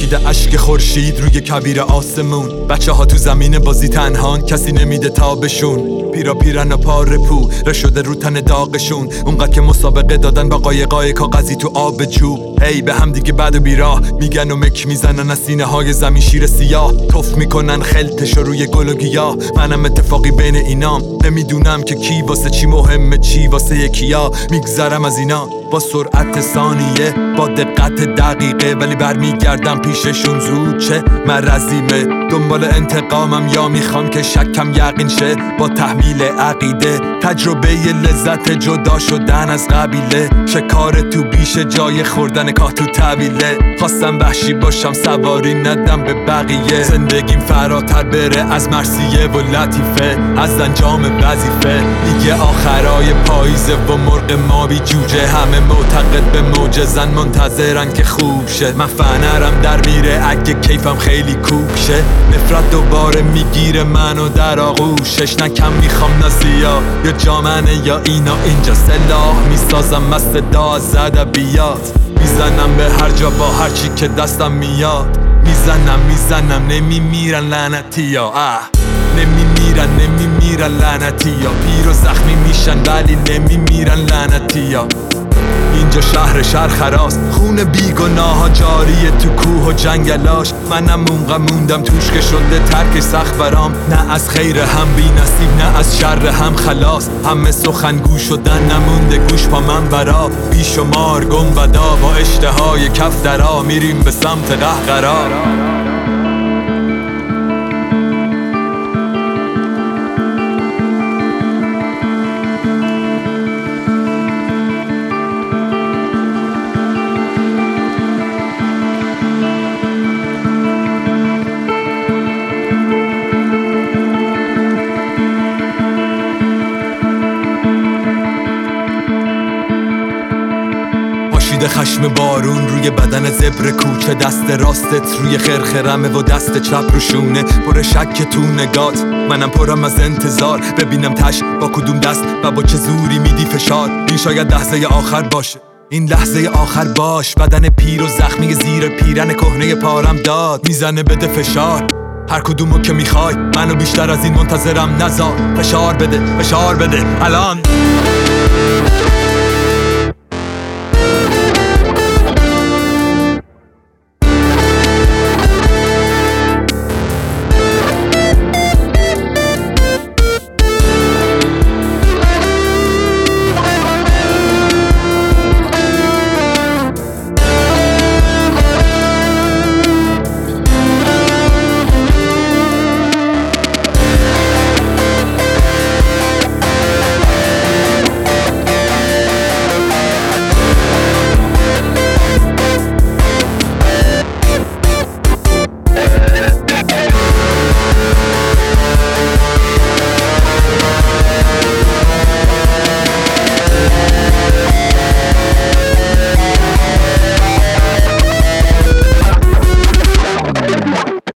میده اشک خورشید روی کبیر آسمون. بچه ها تو زمین بازی تنهان کسی نمیده تابشون پیرا پیرن و پار پو رشده رو تن داغشون. اونقدر که مسابقه دادن با قایقای کاغذی تو آب چوب. هی به هم دیگه بعد و بیراه. میگن و مک می‌زنن از سینه های زمین شیر سیاه. توف می‌کنن خلتش روی گل و گیاه. منم اتفاقی بین اینام نمی‌دونم که کی واسه چی مهمه چی واسه یکیا میگذرم از اینا. با سرعت ثانیه با دقت دقیقه. ولی برمیگردم پیششون زود چه مرزیمه دنبال انتقامم یا می‌خوام که شکم یقین شه. با تحمیل عقیده تجربه لذت جدا شدن از قبیله. شکار تو بیش جای خوردن کاه تو طویله. خواستم وحشی باشم سواری ندم به بقیه. زندگیم فراتر بره از مرسیه و لطیفه. از انجام وظیفه. دیگه آخرای پاییزه و مرغ مابی جوجه. همه معتقد به موجزن منتظرن که خوب شه. من فنرم در میره. اگه کیفم خیلی کوکشه. نفرت دوباره می‌گیره منو در آغوشش. نه کم می‌خوام نه زیا یا جامنه یا اینا. اینجا سلاح می‌سازم مست دا از ادبیات می‌زنم به هر جا با هرچی که دستم میاد. می‌زنم می‌زنم. نمیمیرن لعنتی یا اه. نمیمیرن نمیمیرن لعنتی یا پیر زخمی میشن ولی نمیمیرن لعنتی یا اینجا شهر شهر خراست خون بیگناه ها جاریه تو کوه و جنگلاش. منم اونقا موندم توش که شده ترک سخت برام. نه از خیر هم بی نصیب نه از شر هم خلاص. همه سخنگو شدن نمونده گوش پا من برا. بیشمار گنبدا با اشتهای کف درا میریم به سمت قهقرا پاشیده خشم بارون روی بدن زبر کوچه دست راستت روی خرخرمه و دست چپ رو شونه. پر شک تو نگات منم پرم از انتظار. ببینم تش با کدوم دست و با چه زوری میدی فشار. این شاید لحظه آخر باشه. این لحظه آخر باش. بدن پیر و زخمی زیر پیرن کهنه پارم داد. می‌زنه بده فشار. هر کدومو که می‌خوای منو بیشتر از این منتظرم نزار. فشار بده فشار بده. الان.